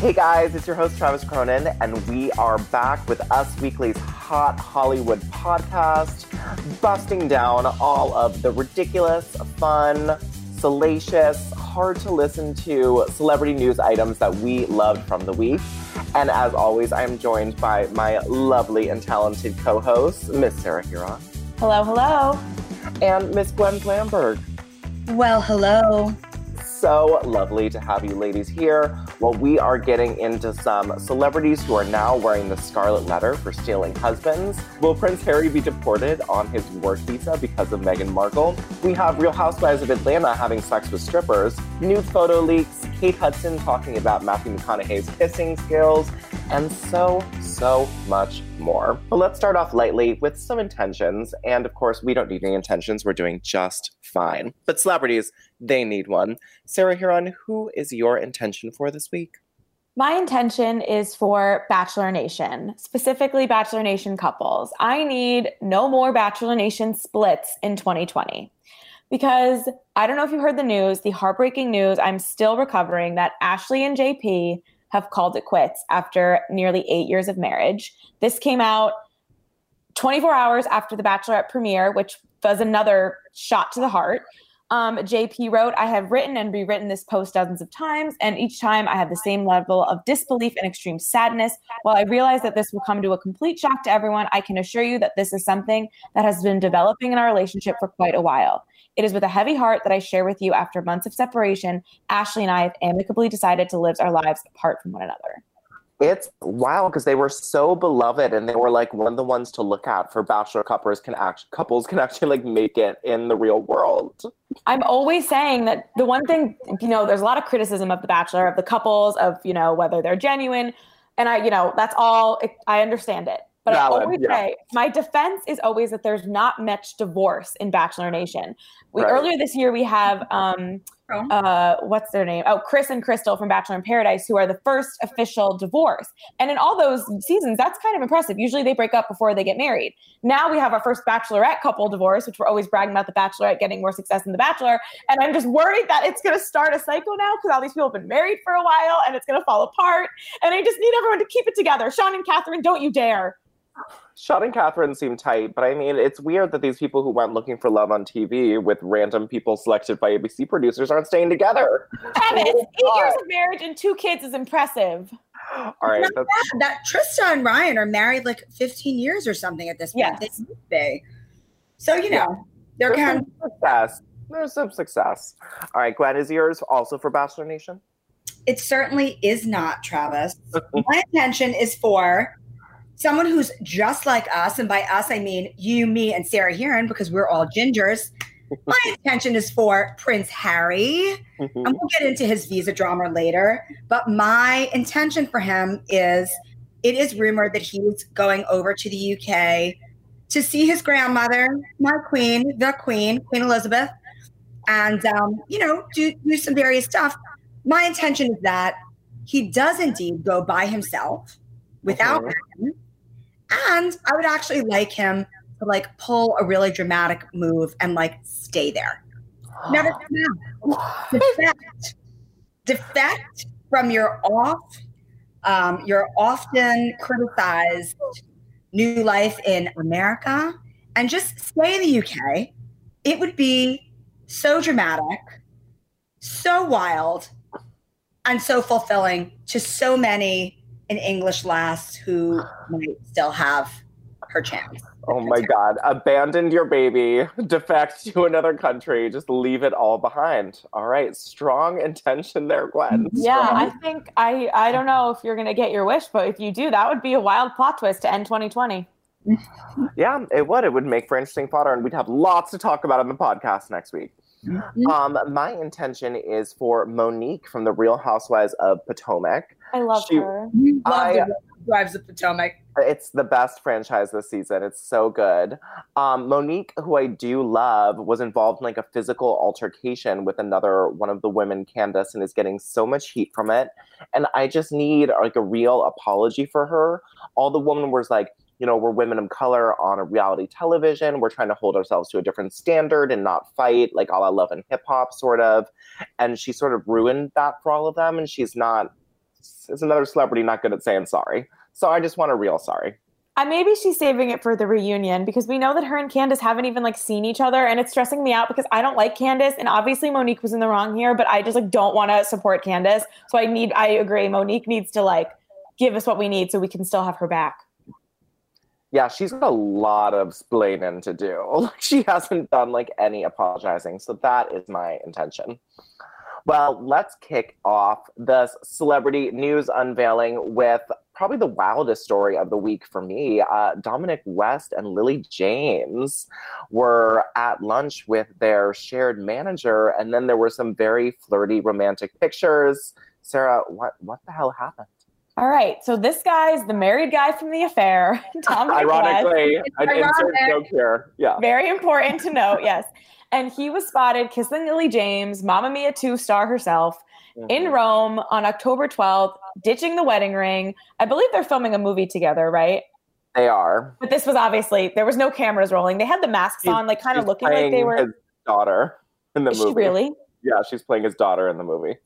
Hey guys, it's your host Travis Cronin, and we are back with Us Weekly's Hot Hollywood podcast, busting down all of the ridiculous, fun, salacious, hard to listen to celebrity news items that we loved from the week. And as always, I am joined by my lovely and talented co host, Miss Sarah Hearon. Hello, hello. And Miss Gwen Flamberg. Well, hello so lovely to have you ladies here. Well, we are getting into some celebrities who are now wearing the scarlet letter for stealing husbands. Will Prince Harry be deported on his work visa because of Meghan Markle? We have Real Housewives of Atlanta having sex with strippers, nude photo leaks, Kate Hudson talking about Matthew McConaughey's kissing skills, and so, so much more. But let's start off lightly with some intentions. And of course, we don't need any intentions. We're doing just fine. But celebrities, they need one. Sarah Hearon, who is your intention for this week? My intention is for Bachelor Nation, specifically Bachelor Nation couples. I need no more Bachelor Nation splits in 2020 because I don't know if you heard the news, the heartbreaking news. I'm still recovering that Ashley and JP have called it quits after nearly eight years of marriage. This came out 24 hours after the Bachelorette premiere, which was another shot to the heart. Um, JP wrote, I have written and rewritten this post dozens of times, and each time I have the same level of disbelief and extreme sadness. While I realize that this will come to a complete shock to everyone, I can assure you that this is something that has been developing in our relationship for quite a while. It is with a heavy heart that I share with you after months of separation, Ashley and I have amicably decided to live our lives apart from one another. It's wild because they were so beloved and they were like one of the ones to look at for bachelor couples can act couples can actually like make it in the real world. I'm always saying that the one thing, you know, there's a lot of criticism of the bachelor, of the couples, of, you know, whether they're genuine. And I, you know, that's all I understand it. But Valid, I always yeah. say my defense is always that there's not much divorce in Bachelor Nation. We right. earlier this year we have um. Uh, what's their name? Oh, Chris and Krystal from Bachelor in Paradise, who are the first official divorce. And in all those seasons, that's kind of impressive. Usually they break up before they get married. Now we have our first Bachelorette couple divorce, which we're always bragging about the Bachelorette getting more success than the Bachelor. And I'm just worried that it's going to start a cycle now because all these people have been married for a while and it's going to fall apart. And I just need everyone to keep it together. Sean and Catherine, don't you dare. Sean and Catherine seem tight, but I mean, it's weird that these people who went looking for love on TV with random people selected by ABC producers aren't staying together. Travis, oh, eight years of marriage and two kids is impressive. All right. That, that Trista and Ryan are married like 15 years or something at this point. Yes. They, so, you know, yeah. they're There's kind of success. There's some success. All right, Gwen, is yours also for Bachelor Nation? It certainly is not, Travis. My intention is for someone who's just like us, and by us I mean you, me, and Sarah Hearon, because we're all gingers. My intention is for Prince Harry, mm-hmm. and we'll get into his visa drama later. But my intention for him is it is rumored that he's going over to the UK to see his grandmother, my queen, the queen, Queen Elizabeth, and um, you know, do do some various stuff. My intention is that he does indeed go by himself without mm-hmm. him and I would actually like him to like pull a really dramatic move and like stay there. Never come out. Defect. Defect from your off, um, your often criticized new life in America and just stay in the UK. It would be so dramatic, so wild, and so fulfilling to so many an English lass who might still have her chance. Oh my God. Abandoned your baby, defect to another country, just leave it all behind. All right. Strong intention there, Gwen. Yeah, Strong. I think I I don't know if you're gonna get your wish, but if you do, that would be a wild plot twist to end 2020. yeah, it would. It would make for interesting fodder, and we'd have lots to talk about on the podcast next week. Mm-hmm. Um, my intention is for Monique from the Real Housewives of Potomac. I love she, her. Love I, Wives of Potomac. It's the best franchise this season. It's so good. Um, Monique, who I do love, was involved in like a physical altercation with another one of the women, Candiace, and is getting so much heat from it. And I just need like a real apology for her. All the woman was like, you know, we're women of color on a reality television. We're trying to hold ourselves to a different standard and not fight, like all la love in hip hop, sort of. And she sort of ruined that for all of them. And she's not is another celebrity not good at saying sorry. So I just want a real sorry. Uh, maybe she's saving it for the reunion because we know that her and Candiace haven't even like seen each other, and it's stressing me out because I don't like Candiace, and obviously Monique was in the wrong here, but I just like don't want to support Candiace. So I need, I agree, Monique needs to like give us what we need so we can still have her back. Yeah, she's got a lot of splaining to do. she hasn't done like any apologizing, so that is my intention. Well, let's kick off this celebrity news unveiling with probably the wildest story of the week for me. Uh, Dominic West and Lily James were at lunch with their shared manager, and then there were some very flirty romantic pictures. Sarah, what what the hell happened? All right, so this guy's the married guy from the affair. Dominic Ironically, West. an insert joke here. Yeah. Very important to note, yes. And he was spotted kissing Lily James, Mamma Mia 2 star herself, mm-hmm. in Rome on October 12th, ditching the wedding ring. I believe they're filming a movie together, right? They are. But this was obviously, there was no cameras rolling. They had the masks she's, on, like kind of looking like they were. His daughter in the is movie. She really? Yeah, she's playing his daughter in the movie.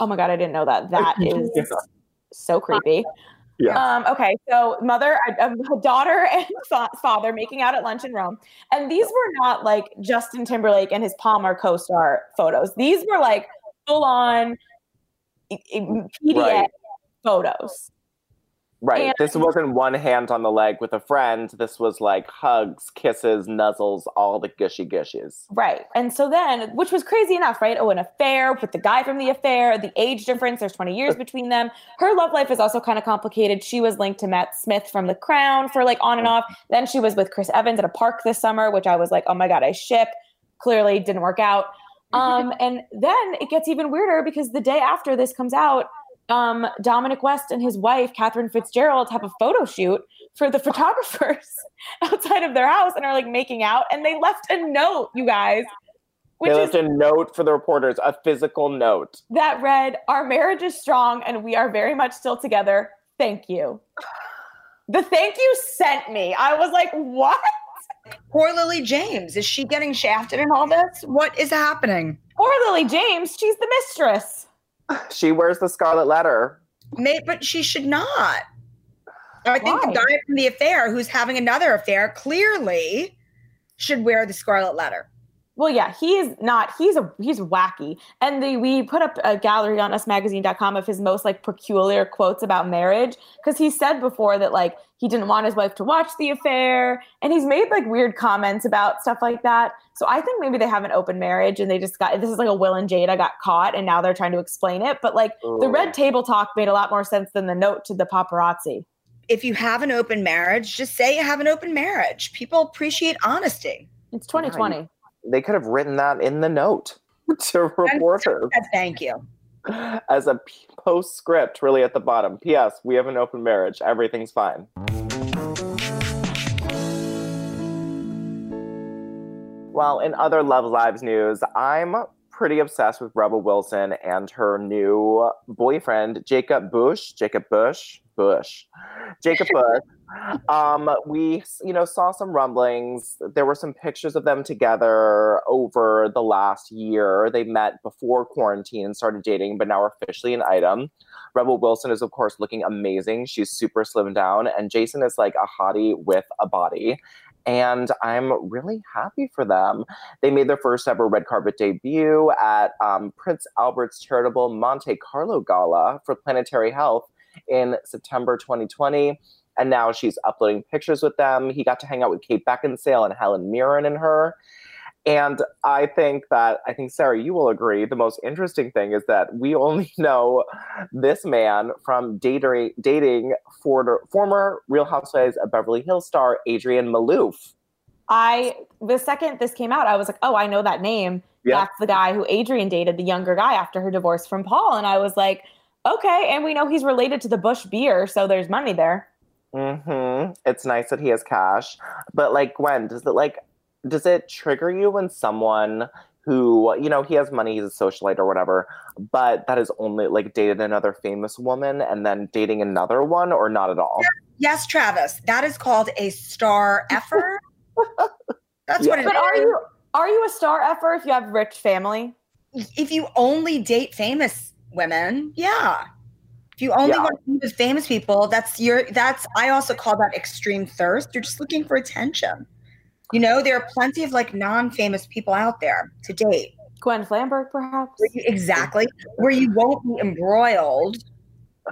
Oh my God, I didn't know that. That is so creepy. Yeah. Um, okay, so mother, a, a daughter, and father making out at lunch in Rome, and these were not like Justin Timberlake and his Palmer co-star photos. These were like full on PDA right. photos. Right. And, this wasn't one hand on the leg with a friend. This was like hugs, kisses, nuzzles, all the gushy gushes. Right. And so then, which was crazy enough, right? Oh, an affair with the guy from the affair, the age difference, there's 20 years between them. Her love life is also kind of complicated. She was linked to Matt Smith from The Crown for like on and off. Then she was with Chris Evans at a park this summer, which I was like, oh my God, I ship. Clearly didn't work out. Um, and then it gets even weirder because the day after this comes out, um, Dominic West and his wife, Catherine Fitzgerald, have a photo shoot for the photographers outside of their house and are like making out. And they left a note, you guys. Which they left a note for the reporters, a physical note that read, Our marriage is strong and we are very much still together. Thank you. The thank you sent me. I was like, What? Poor Lily James. Is she getting shafted in all this? What is happening? Poor Lily James. She's the mistress. She wears the scarlet letter. May, but she should not. I think Why? the guy from the affair who's having another affair clearly should wear the scarlet letter. Well, yeah, he's not. He's a he's wacky. And the, we put up a gallery on usmagazine.com of his most like peculiar quotes about marriage because he said before that like he didn't want his wife to watch the affair, and he's made like weird comments about stuff like that. So I think maybe they have an open marriage and they just got this is like a Will and Jada got caught and now they're trying to explain it. But like Ooh. the red table talk made a lot more sense than the note to the paparazzi. If you have an open marriage, just say you have an open marriage. People appreciate honesty. It's 2020 they could have written that in the note to reporters. Thank you. As a postscript, really at the bottom. P.S. We have an open marriage. Everything's fine. Well, in other Love Lives news, I'm pretty obsessed with Rebel Wilson and her new boyfriend, Jacob Busch. Jacob Busch. Busch. Jacob Busch. um, we, you know, saw some rumblings. There were some pictures of them together over the last year. They met before quarantine and started dating, but now are officially an item. Rebel Wilson is, of course, looking amazing. She's super slimmed down, and Jason is like a hottie with a body. And I'm really happy for them. They made their first ever red carpet debut at um, Prince Albert's charitable Monte Carlo Gala for Planetary Health in September 2020 and now she's uploading pictures with them. He got to hang out with Kate Beckinsale and Helen Mirren and her. And I think that, I think, Sarah, you will agree, the most interesting thing is that we only know this man from dating, dating for, former Real Housewives of Beverly Hills star Adrienne Maloof. I, the second this came out, I was like, oh, I know that name. Yep. That's the guy who Adrienne dated, the younger guy after her divorce from Paul. And I was like, okay. And we know he's related to the Busch beer, so there's money there. Mm-hmm. It's nice that he has cash. But like Gwen, does it like does it trigger you when someone who, you know, he has money, he's a socialite or whatever, but that is only like dated another famous woman and then dating another one or not at all? Yes, Travis. That is called a star effer. That's yeah. what it but is. are you are you a star effer if you have rich family? If you only date famous women, yeah If you only Yeah. want to be with famous people, that's your that's I also call that extreme thirst. You're just looking for attention. You know, there are plenty of like non-famous people out there to date. Gwen Flamberg, perhaps. Where you, exactly where you won't be embroiled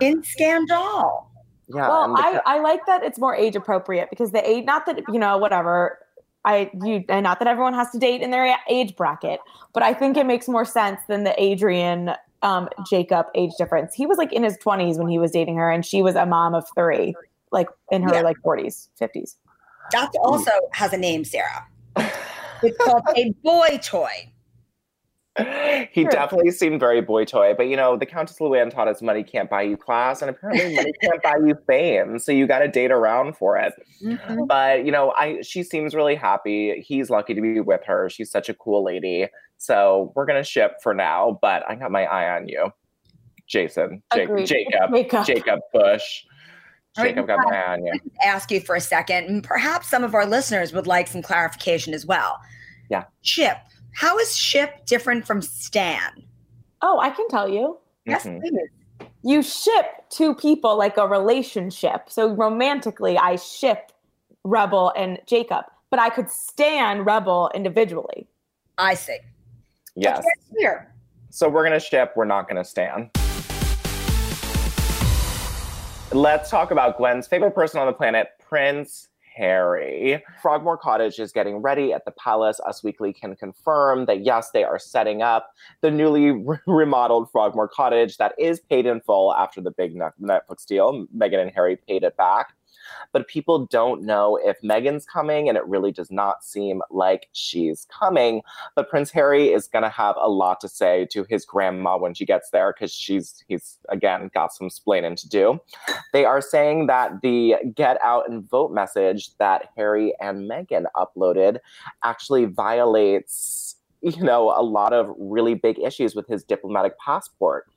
in scandal. Yeah. well, the I, I like that it's more age appropriate because the age, not that you know, whatever. I you and not that everyone has to date in their age bracket, but I think it makes more sense than the Adrienne um, Jacob age difference. He was like in his twenties when he was dating her, and she was a mom of three, like in her Yeah. like forties, fifties. That also has a name, Sarah. It's called a boy toy. he Sure. definitely seemed very boy toy, but you know, the Countess Luann taught us money can't buy you class, and apparently money can't buy you fame. So you got to date around for it. Mhm. But you know, I she seems really happy. He's lucky to be with her. She's such a cool lady. So we're gonna ship for now. But I got my eye on you, Jason, Ja- Agreed. Jacob, Jacob. Jacob Busch. All right, Jacob got my eye on you. ask you for a second, and perhaps some of our listeners would like some clarification as well. Yeah. Ship. How is ship different from stan? Oh, I can tell you. Yes, Mhm. please. You ship two people like a relationship. So romantically, I ship Rebel and Jacob, but I could stand Rebel individually. I see. Yes. Okay, Here. So we're gonna ship. We're not gonna stand. Let's talk about Gwen's favorite person on the planet, Prince Harry. Frogmore Cottage is getting ready at the palace. Us Weekly can confirm that yes, they are setting up the newly re- remodeled Frogmore Cottage that is paid in full after the big Netflix deal. Meghan and Harry paid it back. But people don't know if Meghan's coming, and it really does not seem like she's coming. But Prince Harry is going to have a lot to say to his grandma when she gets there because she's he's again got some splaining to do. They are saying that the get out and vote message that Harry and Meghan uploaded actually violates you know a lot of really big issues with his diplomatic passport.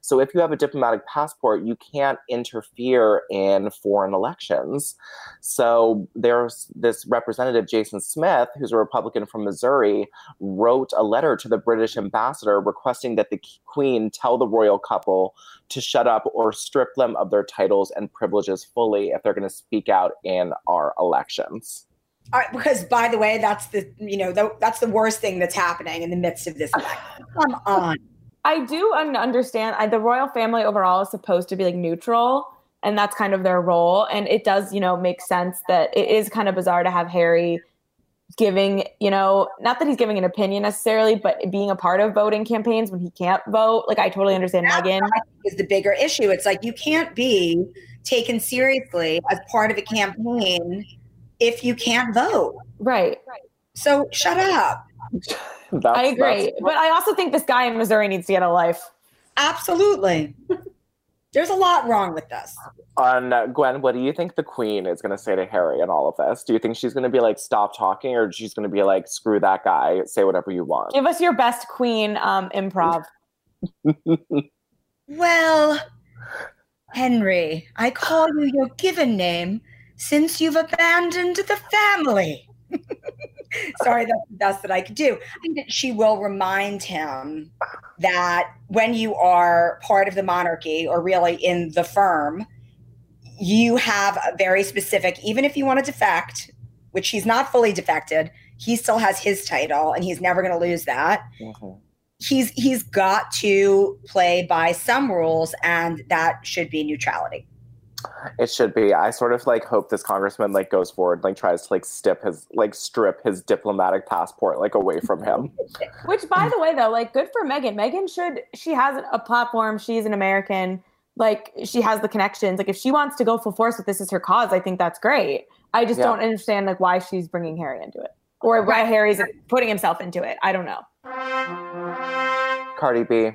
So if you have a diplomatic passport, you can't interfere in foreign elections. So there's this representative, Jason Smith, who's a Republican from Missouri, wrote a letter to the British ambassador requesting that the Queen tell the royal couple to shut up or strip them of their titles and privileges fully if they're going to speak out in our elections. Because by the way, that's the you know the, that's the worst thing that's happening in the midst of this. Come on. I do understand I, the royal family overall is supposed to be like neutral, and that's kind of their role. And it does, you know, make sense that it is kind of bizarre to have Harry giving, you know, not that he's giving an opinion necessarily, but being a part of voting campaigns when he can't vote. Like I totally understand That's Meghan. what I think is the bigger issue. It's like you can't be taken seriously as part of a campaign if you can't vote. Right. So shut up. That's, I agree. that's- But I also think this guy in Missouri needs to get a life. Absolutely. There's a lot wrong with this. on uh, Gwen, what do you think the Queen is going to say to Harry in all of this? Do you think she's going to be like, stop talking, or she's going to be like, screw that guy, say whatever you want? Give us your best queen um, improv. Well, Henry, I call you your given name since you've abandoned the family. Sorry, that's the best that I could do. I think that she will remind him that when you are part of the monarchy or really in the firm, you have a very specific, even if you want to defect, which he's not fully defected, he still has his title and he's never going to lose that Mhm. he's he's got to play by some rules and that should be neutrality It should be. I sort of like hope this congressman like goes forward, like tries to like strip his like strip his diplomatic passport like away from him. Which, by the way, though, like, good for Meghan. Meghan should, she has a platform. She's an American. Like, she has the connections. Like, if she wants to go full force with this as her cause, I think that's great. I just Yeah. don't understand, like, why she's bringing Harry into it or why Harry's putting himself into it. I don't know. Cardi B.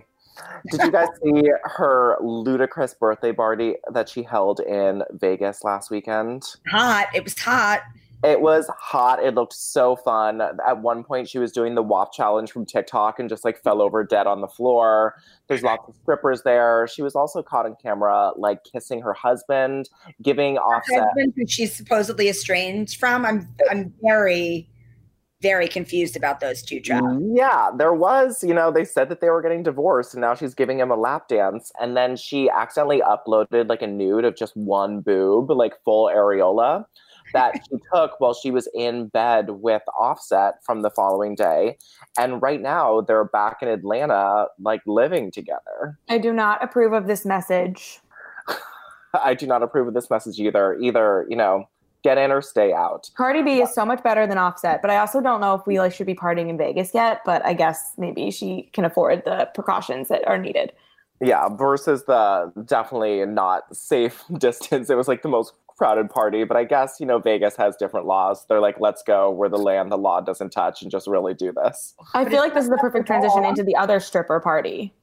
Did you guys see her ludicrous birthday party that she held in Vegas last weekend? hot it was hot It was hot. It looked so fun. At one point, she was doing the WAP challenge from TikTok and just like fell over dead on the floor. There's lots of strippers there. She was also caught on camera like kissing her husband, giving her Offset. husband who she's supposedly estranged from i'm i'm very very confused about those two tracks. Mm, yeah, there was, you know, they said that they were getting divorced and now she's giving him a lap dance. And then she accidentally uploaded like a nude of just one boob, like full areola, that she took while she was in bed with Offset from the following day. And right now they're back in Atlanta, like living together. I do not approve of this message. I do not approve of this message either. Either, you know, get in or stay out. Cardi B is so much better than Offset, but I also don't know if we like should be partying in Vegas yet. But I guess maybe she can afford the precautions that are needed. Yeah, versus the definitely not safe distance. It was like the most crowded party, but I guess you know Vegas has different laws. They're like, let's go where the land the law doesn't touch and just really do this. I feel like this is the perfect transition into the other stripper party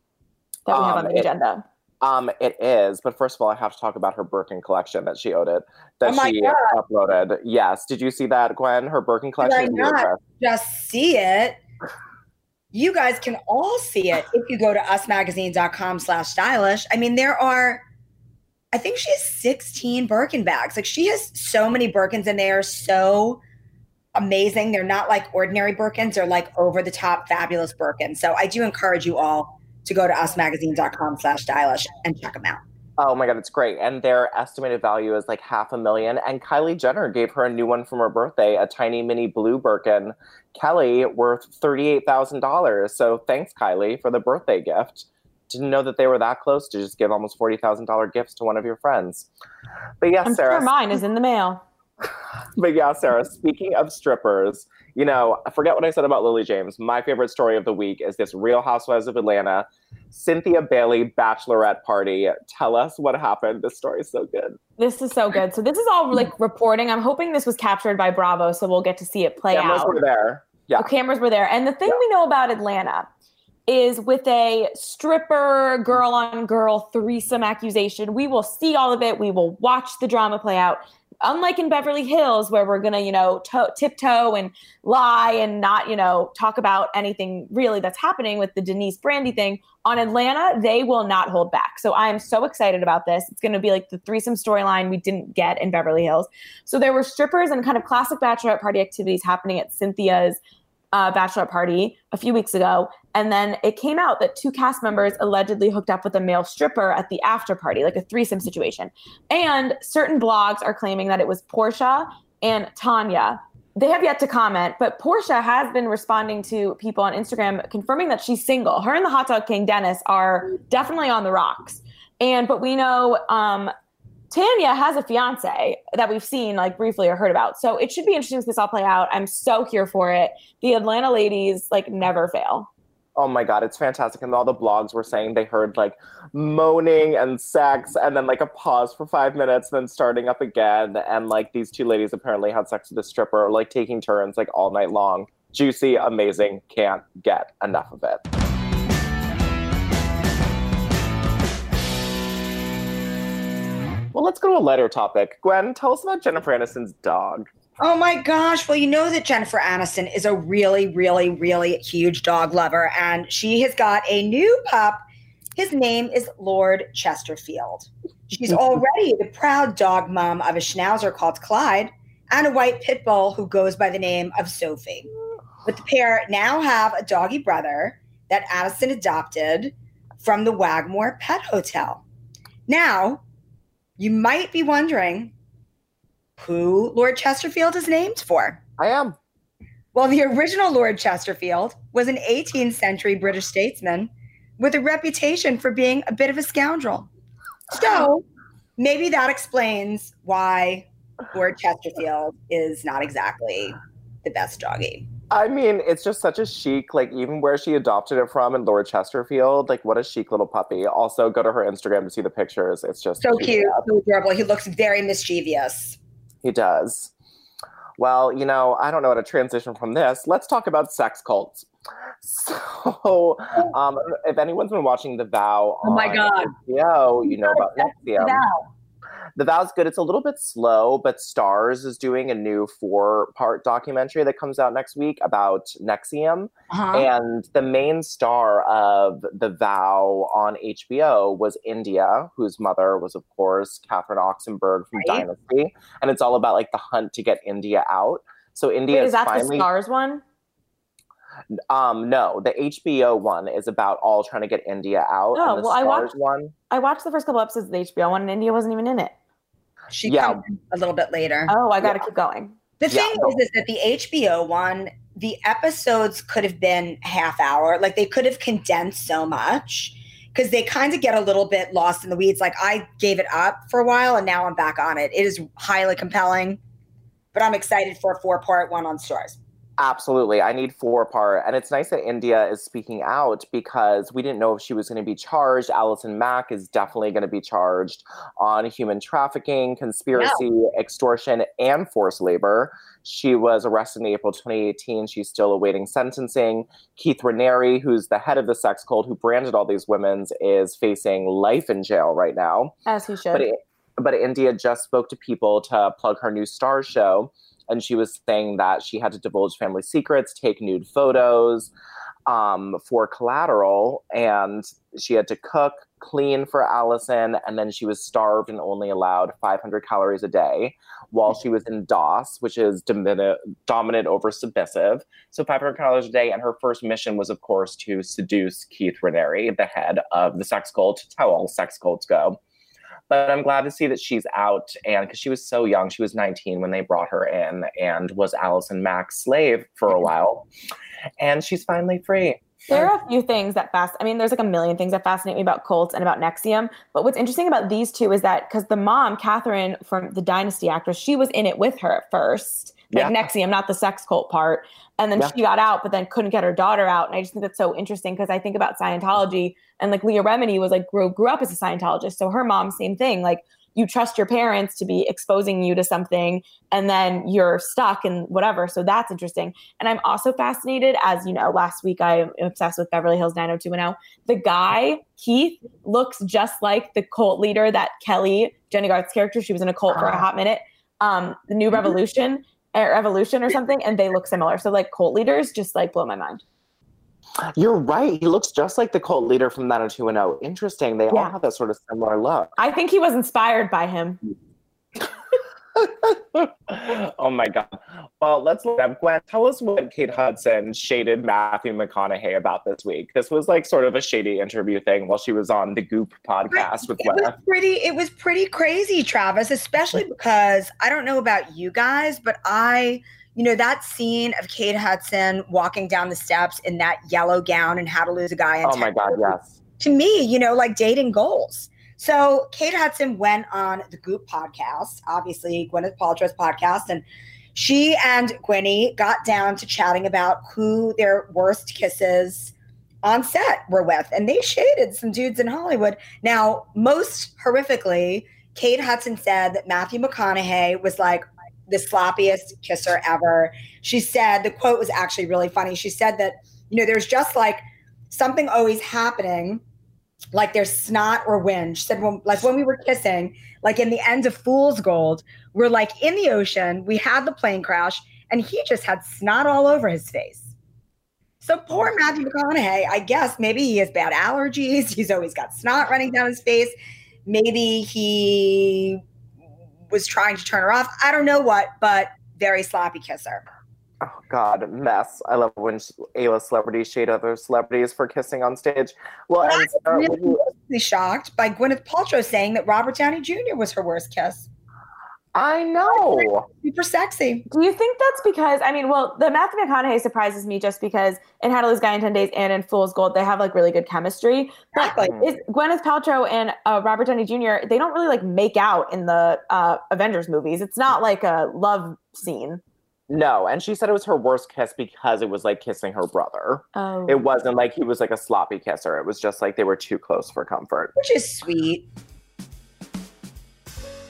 that we have Um, on the it- agenda. Um, it is, but first of all, I have to talk about her Birkin collection that she owed it that Oh she God. uploaded. Yes, did you see that, Gwen? Her Birkin I collection. is not? Just see it. You guys can all see it if you go to usmagazine.com slash stylish. I mean, there are, I think she has 16 Birkin bags. Like she has so many Birkins and they are so amazing. They're not like ordinary Birkins, they're like over the top fabulous Birkins. So I do encourage you all to go to usmagazine.com slash stylish and check them out. Oh my god, it's great. And their estimated value is like half a million. And Kylie Jenner gave her a new one from her birthday, a tiny mini blue Birkin. Kelly worth $38,000. So thanks, Kylie, for the birthday gift. Didn't know that they were that close to just give almost $40,000 gifts to one of your friends. But yes, I'm Sarah. sure mine is in the mail. But yeah, Sarah, speaking of strippers, you know, I forget what I said about Lily James. My favorite story of the week is this Real Housewives of Atlanta, Cynthia Bailey bachelorette party. Tell us what happened. This story is so good. This is so good. So this is all like reporting. I'm hoping this was captured by Bravo, so we'll get to see it play Cameras out. Cameras were there. Yeah. The cameras were there. And the thing Yeah. we know about Atlanta is with a stripper girl on girl threesome accusation, we will see all of it. We will watch the drama play out. Unlike in Beverly Hills, where we're going to, you know, to- tiptoe and lie and not, you know, talk about anything really that's happening with the Denise Brandi thing, on Atlanta, they will not hold back. So I am so excited about this. It's going to be like the threesome storyline we didn't get in Beverly Hills. So there were strippers and kind of classic bachelorette party activities happening at Cynthia's uh, bachelorette party a few weeks ago. And then it came out that two cast members allegedly hooked up with a male stripper at the after party, like a threesome situation. And certain blogs are claiming that it was Porsha and Tanya. They have yet to comment, but Porsha has been responding to people on Instagram confirming that she's single. Her and the hot dog king Dennis are definitely on the rocks. And but we know um, Tanya has a fiance that we've seen like briefly or heard about. So it should be interesting to see this all play out. I'm so here for it. The Atlanta ladies like never fail. Oh my god, it's fantastic. And all the blogs were saying they heard like moaning and sex and then like a pause for five minutes, then starting up again. And like these two ladies apparently had sex with a stripper, like taking turns like all night long. Juicy, amazing, can't get enough of it. Well, let's go to a lighter topic. Gwen, tell us about Jennifer Aniston's dog. Oh my gosh. Well, you know that Jennifer Aniston is a really, really, really huge dog lover, and she has got a new pup. His name is Lord Chesterfield. She's already the proud dog mom of a schnauzer called Clyde and a white pit bull who goes by the name of Sophie. But the pair now have a doggy brother that Aniston adopted from the Wagmore Pet Hotel. Now, you might be wondering who Lord Chesterfield is named for. I am. Well, the original Lord Chesterfield was an 18th century British statesman with a reputation for being a bit of a scoundrel. So maybe that explains why Lord Chesterfield is not exactly the best doggy. I mean, it's just such a chic, like even where she adopted it from in Lord Chesterfield, like what a chic little puppy. Also, go to her Instagram to see the pictures. It's just So cute, a- so adorable. He looks very mischievous. He does. Well, you know, I don't know how to transition from this. Let's talk about sex cults. So, um, if anyone's been watching The Vow Oh my God. HBO, you know about NXIVM. The Vow's good. It's a little bit slow, but Starz is doing a new four-part documentary that comes out next week about NXIVM. uh-huh. And the main star of The Vow on HBO was India, whose mother was, of course, Catherine Oxenberg from Right. Dynasty. And it's all about like the hunt to get India out. So India Wait, is that finally the Starz one? Um no, the HBO one is about all trying to get India out. Oh, and the well, I watched- one. I watched the first couple episodes of the HBO one, and India wasn't even in it. She Yeah. comes a little bit later. Oh, I got to Yeah. keep going. The Yeah, thing no. is, is that the HBO one, the episodes could have been half hour. Like they could have condensed so much because they kind of get a little bit lost in the weeds. Like I gave it up for a while and now I'm back on it. It is highly compelling, but I'm excited for a four part one on Starz. Absolutely. I need four part. And it's nice that India is speaking out because we didn't know if she was going to be charged. Allison Mack is definitely going to be charged on human trafficking, conspiracy, extortion, and forced labor. She was arrested in April 2018. She's still awaiting sentencing. Keith Raniere, who's the head of the sex cult who branded all these women's, is facing life in jail right now. As he should. But it, but India just spoke to people to plug her new Star show, and she was saying that she had to divulge family secrets, take nude photos um, for collateral, and she had to cook, clean for Allison, and then she was starved and only allowed 500 calories a day while she was in DOS, which is dominant, dominant over submissive. So 500 calories a day, and her first mission was, of course, to seduce Keith Raniere, the head of the sex cult. How all sex cults go but I'm glad to see that she's out and because she was so young, she was 19 when they brought her in and was Allison Mack's slave for a while. And she's finally free. There are a few things that fast. I mean, there's like a million things that fascinate me about cults and about NXIVM. But what's interesting about these two is that because the mom, Catherine from the Dynasty actress, she was in it with her at first, like Yeah. NXIVM, not the sex cult part. And then Yeah. she got out, but then couldn't get her daughter out. And I just think that's so interesting because I think about Scientology and like Leah Remini was like grew grew up as a Scientologist, so her mom, same thing. Like you trust your parents to be exposing you to something, and then you're stuck and whatever. So that's interesting. And I'm also fascinated, as you know, last week I am obsessed with Beverly Hills 90210. The guy, Keith, looks just like the cult leader that Kelly, Jennie Garth's character, she was in a cult for a hot minute. Um, the New Revolution or Evolution or something, and they look similar. So like cult leaders just like blow my mind. You're right. He looks just like the cult leader from 90210. Interesting. They all have that sort of similar look. I think he was inspired by him. Oh my God. Well, let's look up. Gwen, tell us what Kate Hudson shaded Matthew McConaughey about this week. This was like sort of a shady interview thing while she was on the Goop podcast with It was pretty. It was pretty crazy, Travis. Especially because I don't know about you guys, but I, you know, that scene of Kate Hudson walking down the steps in that yellow gown and How to Lose a Guy in Oh my 10 God, yes. to me, you know, like dating goals. So Kate Hudson went on the Goop podcast, obviously Gwyneth Paltrow's podcast, and she and Gwynny got down to chatting about who their worst kisses on set were with, and they shaded some dudes in Hollywood. Now, most horrifically, Kate Hudson said that Matthew McConaughey was like the sloppiest kisser ever. She said the quote was actually really funny. She said that you know there's just like something always happening like there's snot or wind. She said, when, like when we were kissing, like in the end of Fool's Gold, we're like in the ocean, we had the plane crash, and he just had snot all over his face. So poor Matthew McConaughey, I guess maybe he has bad allergies. He's always got snot running down his face. Maybe he was trying to turn her off. I don't know what, but very sloppy kisser. Oh God, mess. I love when A-list celebrities shade other celebrities for kissing on stage. Well, Well, and I was Sarah, really you- mostly shocked by Gwyneth Paltrow saying that Robert Downey Jr. was her worst kiss. I know. Super sexy. Do you think that's because I mean, well, the Matthew McConaughey surprises me just because in How to Lose a Guy in Ten Days and in Fool's Gold they have like really good chemistry. But Exactly. is Gwyneth Paltrow and uh, Robert Downey Jr. They don't really like make out in the uh, Avengers movies. It's not like a love scene. No, and she said it was her worst kiss because it was like kissing her brother. Oh, It wasn't like he was like a sloppy kisser. It was just like they were too close for comfort. Which is sweet.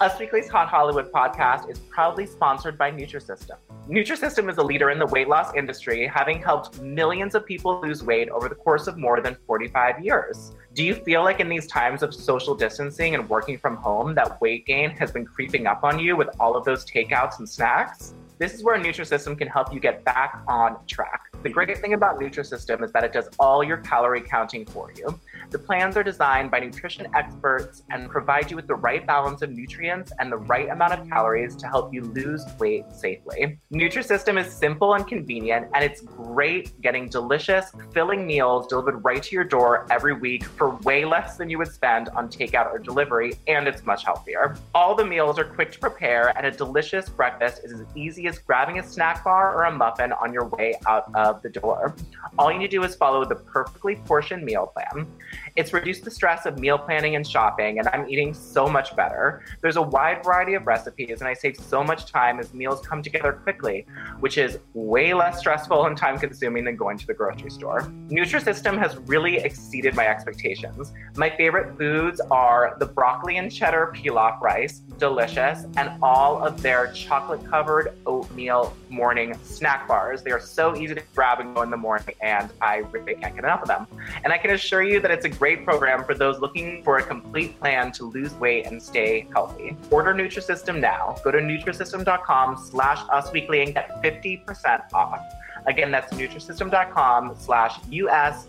Us Weekly's Hot Hollywood podcast is proudly sponsored by Nutrisystem. Nutrisystem is a leader in the weight loss industry, having helped millions of people lose weight over the course of more than 45 years. Do you feel like in these times of social distancing and working from home that weight gain has been creeping up on you with all of those takeouts and snacks? This is where Nutrisystem can help you get back on track. The great thing about Nutrisystem is that it does all your calorie counting for you. The plans are designed by nutrition experts and provide you with the right balance of nutrients and the right amount of calories to help you lose weight safely. Nutrisystem is simple and convenient, and it's great getting delicious, filling meals delivered right to your door every week for way less than you would spend on takeout or delivery, and it's much healthier. All the meals are quick to prepare, and a delicious breakfast is as easy as grabbing a snack bar or a muffin on your way out of the door. All you need to do is follow the perfectly portioned meal plan. It's reduced the stress of meal planning and shopping, and I'm eating so much better. There's a wide variety of recipes, and I save so much time as meals come together quickly, which is way less stressful and time consuming than going to the grocery store. Nutrisystem has really exceeded my expectations. My favorite foods are the broccoli and cheddar pilaf rice, delicious, and all of their chocolate covered oatmeal morning snack bars. They are so easy to grab and go in the morning, and I really can't get enough of them. And I can assure you that it's a great program for those looking for a complete plan to lose weight and stay healthy. Order Nutrisystem now. Go to Nutrisystem.com slash usweekly and get 50% off. Again, that's Nutrisystem.com slash U-S-W-E-E-K-L-Y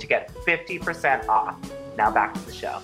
to get 50% off. Now back to the show.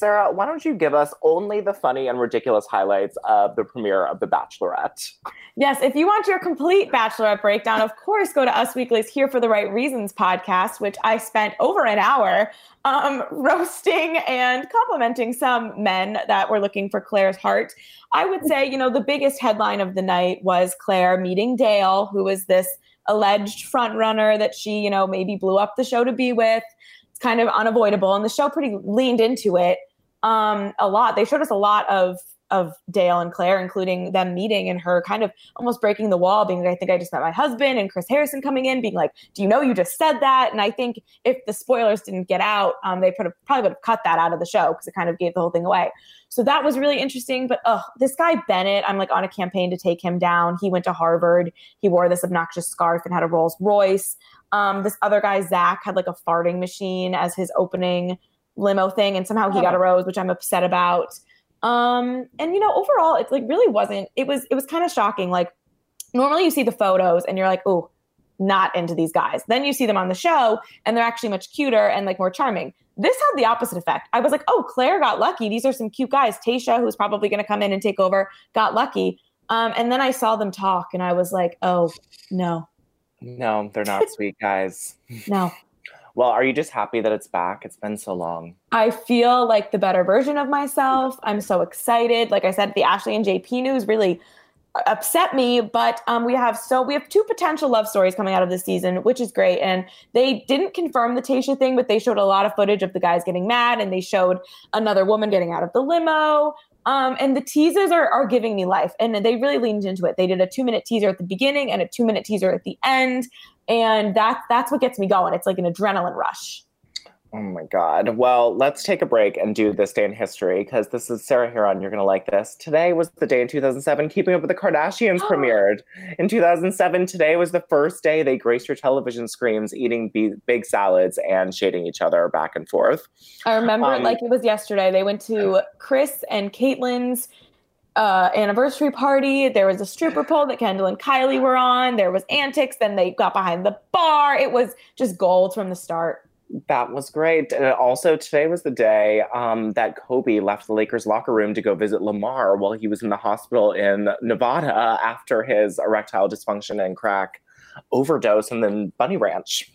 Sarah, why don't you give us only the funny and ridiculous highlights of the premiere of The Bachelorette? Yes, if you want your complete Bachelorette breakdown, of course, go to Us Weekly's Here for the Right Reasons podcast, which I spent over an hour um, roasting and complimenting some men that were looking for Clare's heart. I would say, you know, the biggest headline of the night was Clare meeting Dale, who was this alleged front runner that she, you know, maybe blew up the show to be with. It's kind of unavoidable. And the show pretty leaned into it um, a lot. They showed us a lot of of Dale and Clare, including them meeting and her kind of almost breaking the wall, being like, I think I just met my husband, and Chris Harrison coming in, being like, Do you know you just said that? And I think if the spoilers didn't get out, um, they probably would have cut that out of the show because it kind of gave the whole thing away. So that was really interesting. But oh, this guy Bennett, I'm like on a campaign to take him down. He went to Harvard. He wore this obnoxious scarf and had a Rolls Royce. Um, this other guy, Zach, had like a farting machine as his opening limo thing and somehow he got a oh. rose which i'm upset about. Um and you know overall it like really wasn't it was it was kind of shocking. Like normally you see the photos and you're like oh not into these guys. Then you see them on the show and they're actually much cuter and like more charming. This had the opposite effect. I was like oh Clare got lucky. These are some cute guys. Tayshia who's probably going to come in and take over got lucky. Um, and then i saw them talk and i was like oh no. No they're not sweet guys. No well, are you just happy that it's back? It's been so long. I feel like the better version of myself. I'm so excited. Like I said, the Ashley and JP news really upset me but um, we have so we have two potential love stories coming out of this season which is great and they didn't confirm the Tayshia thing but they showed a lot of footage of the guys getting mad and they showed another woman getting out of the limo um, and the teasers are, are giving me life and they really leaned into it they did a two minute teaser at the beginning and a two minute teaser at the end and that's that's what gets me going it's like an adrenaline rush Oh my God. Well, let's take a break and do this day in history because this is Sarah Hearon. You're going to like this. Today was the day in 2007 Keeping Up with the Kardashians premiered. In 2007, today was the first day they graced your television screens eating big salads and shading each other back and forth. I remember um, it like it was yesterday. They went to Chris and Caitlyn's uh, anniversary party. There was a stripper pole that Kendall and Kylie were on. There was antics. Then they got behind the bar. It was just gold from the start. That was great. And also, today was the day um, that Kobe left the Lakers locker room to go visit Lamar while he was in the hospital in Nevada after his erectile dysfunction and crack overdose and then Bunny Ranch.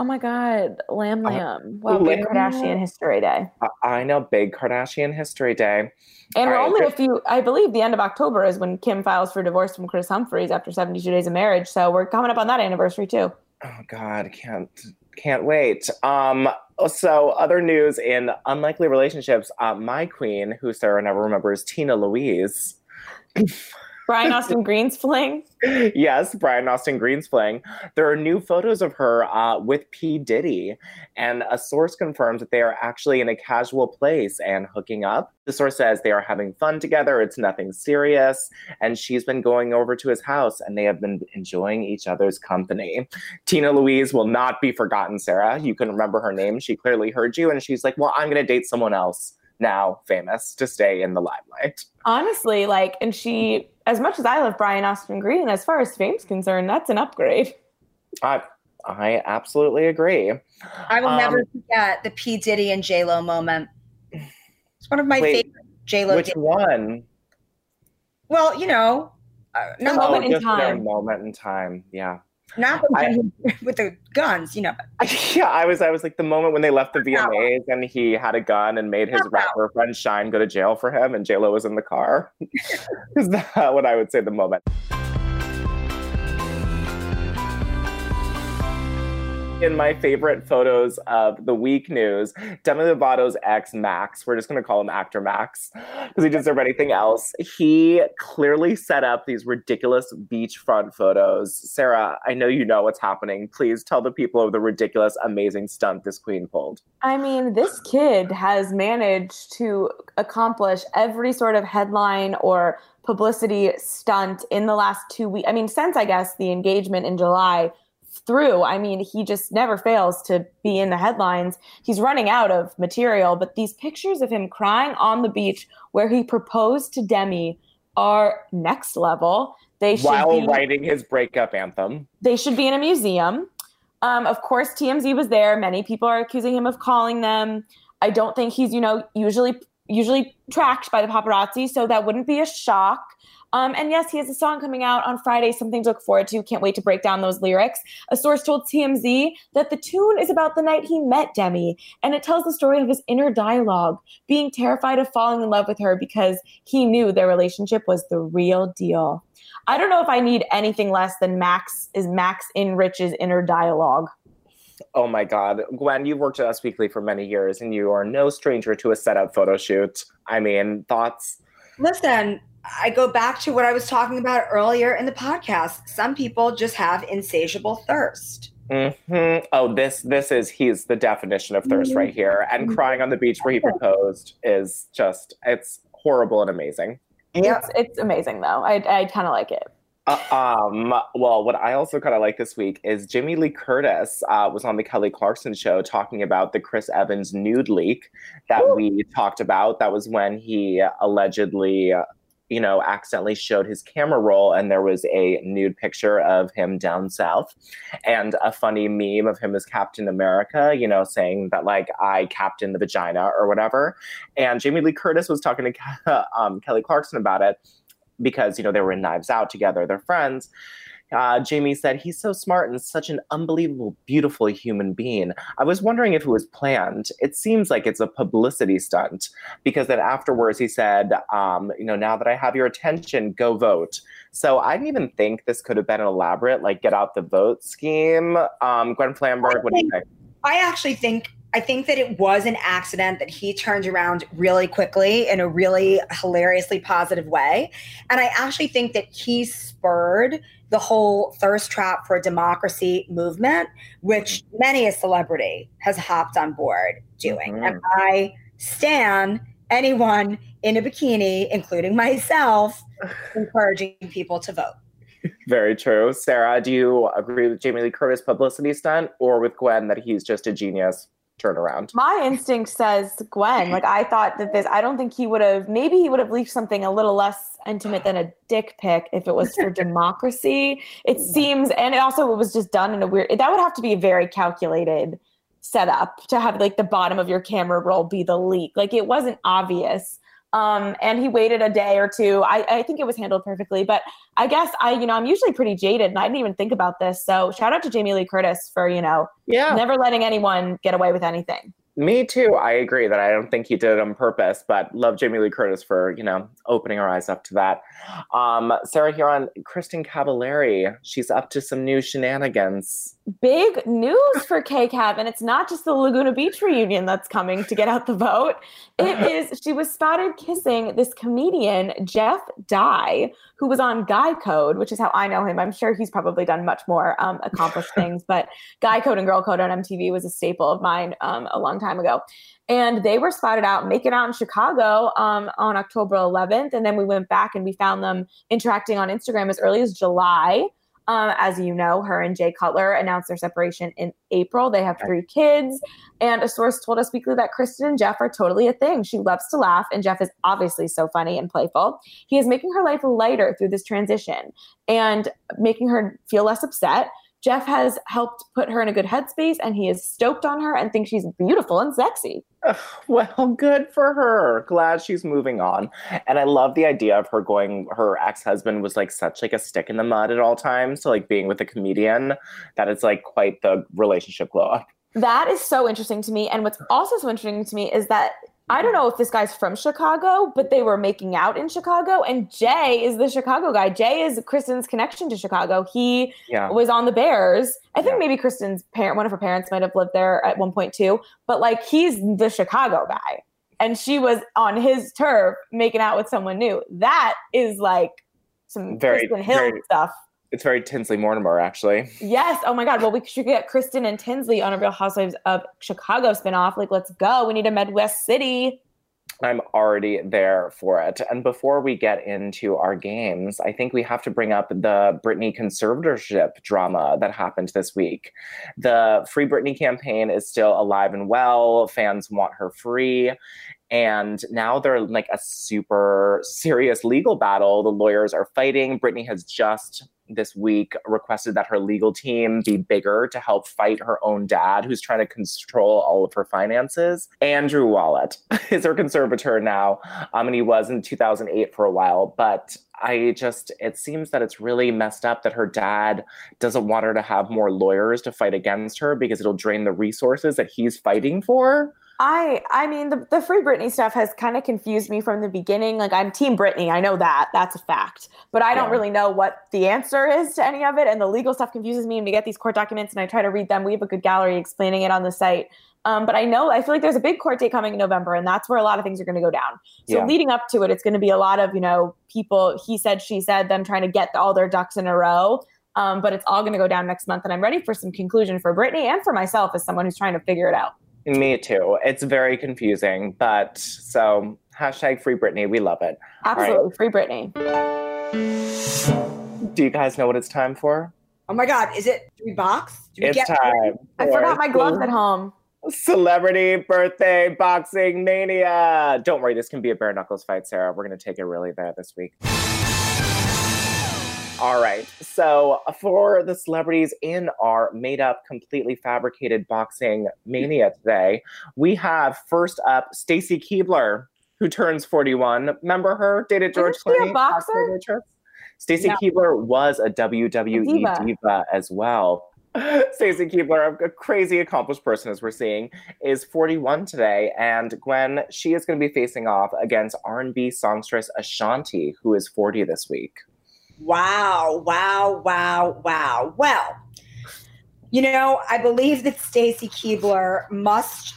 Oh my God, Lamb Lamb. Uh, wow, big Kardashian History Day. I know, big Kardashian History Day. And we're right. only a few, I believe the end of October is when Kim files for divorce from Kris Humphries after 72 days of marriage. So we're coming up on that anniversary too. Oh God, can't can't wait. Um, so other news in unlikely relationships, uh, my queen, who Sarah never remembers, Tina Louise. Brian Austin Green's fling. yes, Brian Austin Green's fling. There are new photos of her uh, with P. Diddy, and a source confirms that they are actually in a casual place and hooking up. The source says they are having fun together, it's nothing serious, and she's been going over to his house and they have been enjoying each other's company. Tina Louise will not be forgotten, Sarah. You can remember her name. She clearly heard you, and she's like, Well, I'm going to date someone else now famous to stay in the limelight. Honestly, like, and she, as much as I love Brian Austin Green, as far as fame's concerned, that's an upgrade. Uh, I absolutely agree. I will Um, never forget the P Diddy and J Lo moment. It's one of my Wait, favorite J Lo. Which one? Well, you know, uh, not, The moment in time. moment in time. Yeah. Not the I- with the guns, you know. Yeah, I was I was like the moment when they left the VMAs and he had a gun and made his rapper friend Shyne go to jail for him and JLo was in the car. Is that what I would say the moment? In my favorite photos of the week news, Demi Lovato's ex Max, we're just going to call him actor Max because he deserve anything else. He clearly set up these ridiculous beachfront photos. Sarah, I know you know what's happening. Please tell the people of the ridiculous, amazing stunt this queen pulled. I mean, this kid has managed to accomplish every sort of headline or publicity stunt in the last two weeks. I mean, since I guess the engagement in July through, I mean, he just never fails to be in the headlines. He's running out of material, but these pictures of him crying on the beach where he proposed to Demi are next level. They should While be writing his breakup anthem. they should be in a museum. Um, of course, TMZ was there. Many people are accusing him of calling them. I don't think he's, you know, usually usually tracked by the paparazzi, so that wouldn't be a shock. Um, and yes, he has a song coming out on Friday, something to look forward to. Can't wait to break down those lyrics. A source told TMZ that the tune is about the night he met Demi, and it tells the story of his inner dialogue, being terrified of falling in love with her because he knew their relationship was the real deal. I don't know if I need anything less than Max is Max Ehrich's inner dialogue. Oh my God. Gwen, you've worked at Us Weekly for many years and you are no stranger to a setup photo shoot. I mean, thoughts? Listen, I go back to what I was talking about earlier in the podcast. Some people just have insatiable thirst. Mm-hmm. Oh, this this is he's the definition of thirst right here. And crying on the beach where he proposed is just it's horrible and amazing. It's, it's amazing though. I, I kind of like it. Uh, um, well, what I also kind of like this week is Jamie Lee Curtis uh, was on the Kelly Clarkson show talking about the Chris Evans nude leak that Ooh. we talked about. That was when he allegedly, uh, you know, accidentally showed his camera roll and there was a nude picture of him down south and a funny meme of him as Captain America, you know, saying that like I captain the vagina or whatever. And Jamie Lee Curtis was talking to um, Kelly Clarkson about it because you know they were in Knives Out together, they're friends. Uh, Jamie said he's so smart and such an unbelievable, beautiful human being. I was wondering if it was planned. It seems like it's a publicity stunt because then afterwards he said, um, "You know, now that I have your attention, go vote." So I didn't even think this could have been an elaborate, like, get out the vote scheme. Um, Gwen Flamberg, what do you think? I actually think I think that it was an accident that he turned around really quickly in a really hilariously positive way. And I actually think that he spurred the whole thirst trap for democracy movement, which many a celebrity has hopped on board doing. Mhm. And I stand anyone in a bikini, including myself, encouraging people to vote. Very true. Sarah, do you agree with Jamie Lee Curtis publicity stunt or with Gwen that he's just a genius turnaround? My instinct says Gwen. Like I thought that this. I don't think he would have. Maybe he would have leaked something a little less intimate than a dick pic if it was for democracy. It seems, and it also it was just done in a weird. That would have to be a very calculated setup to have like the bottom of your camera roll be the leak. Like it wasn't obvious. Um, and he waited a day or two. I, I think it was handled perfectly, but I guess I, you know, I'm usually pretty jaded and I didn't even think about this. So shout out to Jamie Lee Curtis for, you know, Yeah. never letting anyone get away with anything. Me too. I agree that I don't think he did it on purpose, but love Jamie Lee Curtis for, you know, opening our eyes up to that. Um, Sarah here on Kristin Cavallari. She's up to some new shenanigans. Big news for KCAV, and it's not just the Laguna Beach reunion that's coming to get out the vote. It is, she was spotted kissing this comedian, Jeff Dye, who was on Guy Code, which is how I know him. I'm sure he's probably done much more um, accomplished things, but Guy Code and Girl Code on MTV was a staple of mine um, a long time ago. And they were spotted out making out in Chicago um, on October 11th. And then we went back and we found them interacting on Instagram as early as July. Um, as you know, her and Jay Cutler announced their separation in April. They have three kids. And a source told us weekly that Kristin and Jeff are totally a thing. She loves to laugh, and Jeff is obviously so funny and playful. He is making her life lighter through this transition and making her feel less upset. Jeff has helped put her in a good headspace and he is stoked on her and thinks she's beautiful and sexy. Well, good for her. Glad she's moving on. And I love the idea of her going her ex-husband was like such like a stick in the mud at all times. So like being with a comedian, that is like quite the relationship glow up. That is so interesting to me. And what's also so interesting to me is that I don't know if this guy's from Chicago, but they were making out in Chicago. And Jay is the Chicago guy. Jay is Kristin's connection to Chicago. He Yeah. was on the Bears. I think Yeah. maybe Kristin's parent, one of her parents might have lived there at one point too. But like he's the Chicago guy. And she was on his turf making out with someone new. That is like some Very- Kristen Hill very- stuff. It's very Tinsley Mortimer, actually. Yes. Oh my God. Well, we should get Kristin and Tinsley on a Real Housewives of Chicago spinoff. Like, let's go. We need a Midwest city. I'm already there for it. And before we get into our games, I think we have to bring up the Britney conservatorship drama that happened this week. The Free Britney campaign is still alive and well. Fans want her free. And now they're like a super serious legal battle. The lawyers are fighting. Britney has just this week requested that her legal team be bigger to help fight her own dad, who's trying to control all of her finances. Andrew Wallet is her conservator now, um, and he was in 2008 for a while. But I just, it seems that it's really messed up that her dad doesn't want her to have more lawyers to fight against her because it'll drain the resources that he's fighting for. I I mean the, the free Britney stuff has kind of confused me from the beginning. Like I'm team Britney, I know that. That's a fact. But I don't really know what the answer is to any of it. And the legal stuff confuses me. And we get these court documents and I try to read them. We have a good gallery explaining it on the site. Um, but I know I feel like there's a big court date coming in November, and that's where a lot of things are going to go down. So Yeah. leading up to it, it's going to be a lot of you know people he said she said them trying to get all their ducks in a row. Um, but it's all going to go down next month, and I'm ready for some conclusion for Britney and for myself as someone who's trying to figure it out. Me too. It's very confusing, but so hashtag free Britney. We love it. Absolutely, free Britney. Do you guys know what it's time for? Oh my God, is it three box? Do we It's get time. I forgot my gloves at home. Celebrity birthday boxing mania. Don't worry, this can be a bare knuckles fight, Sarah. We're going to take it really there this week. All right. So, uh, for the celebrities in our made up, completely fabricated boxing mania today, we have first up Stacy Keibler, who turns 41. Remember her? Dated George Isn't she a Clooney. boxer? Stacy No. Keibler was a WWE Diva. diva as well. Stacy Keibler, a crazy accomplished person as we're seeing, is 41 today, and Gwen, she is going to be facing off against R&B songstress Ashanti, who is 40 this week. Wow, wow, wow, wow. Well, you know, I believe that Stacy Keibler must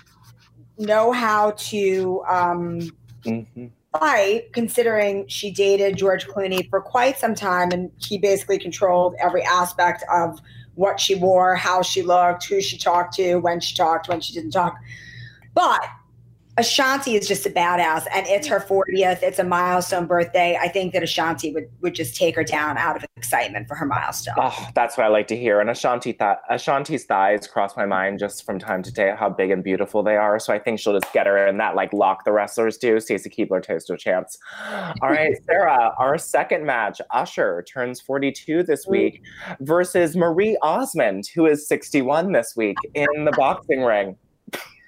know how to um, Mhm. fight, considering she dated George Clooney for quite some time, and he basically controlled every aspect of what she wore, how she looked, who she talked to, when she talked, when she didn't talk. But Ashanti is just a badass, and it's her 40th. It's a milestone birthday. I think that Ashanti would, would just take her down out of excitement for her milestone. Oh, that's what I like to hear. And Ashanti th- Ashanti's thighs cross my mind just from time to day how big and beautiful they are. So I think she'll just get her in that like lock the wrestlers do. Stacy Keibler takes no chance. All right, Sarah, our second match, Usher turns 42 this mm. week versus Marie Osmond, who is 61 this week in the boxing ring.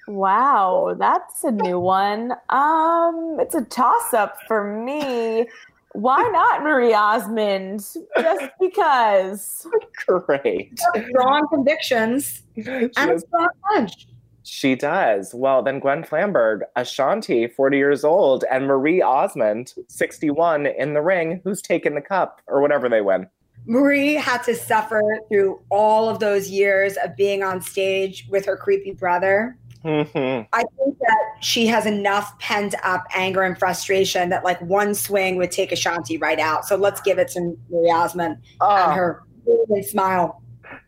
Wow, that's a new one. Um, it's a toss up for me. Why not Marie Osmond? Just because. Great. Strong convictions She and a strong punch. She does. Well, then Gwen Flamberg, Ashanti, 40 years old, and Marie Osmond, 61, in the ring, who's taken the cup or whatever they win. Marie had to suffer through all of those years of being on stage with her creepy brother. Mhm. I think that she has enough pent up anger and frustration that like one swing would take Ashanti right out. So let's give it to Marie Osmond Ah, and her smile.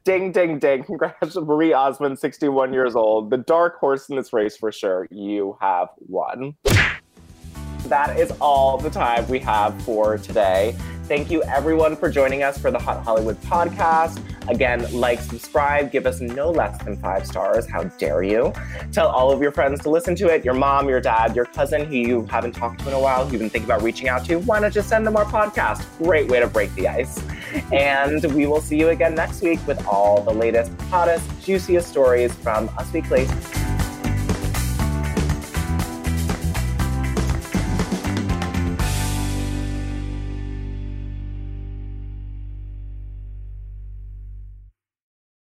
ding, ding, ding. Congrats Marie Osmond, 61 years old. The dark horse in this race for sure. You have won. That is all the time we have for today. Thank you, everyone, for joining us for the Hot Hollywood podcast. Again, like, subscribe, give us no less than five stars. How dare you? Tell all of your friends to listen to it your mom, your dad, your cousin who you haven't talked to in a while, who you've been thinking about reaching out to. Why not just send them our podcast? Great way to break the ice. and we will see you again next week with all the latest, hottest, juiciest stories from Us Weekly.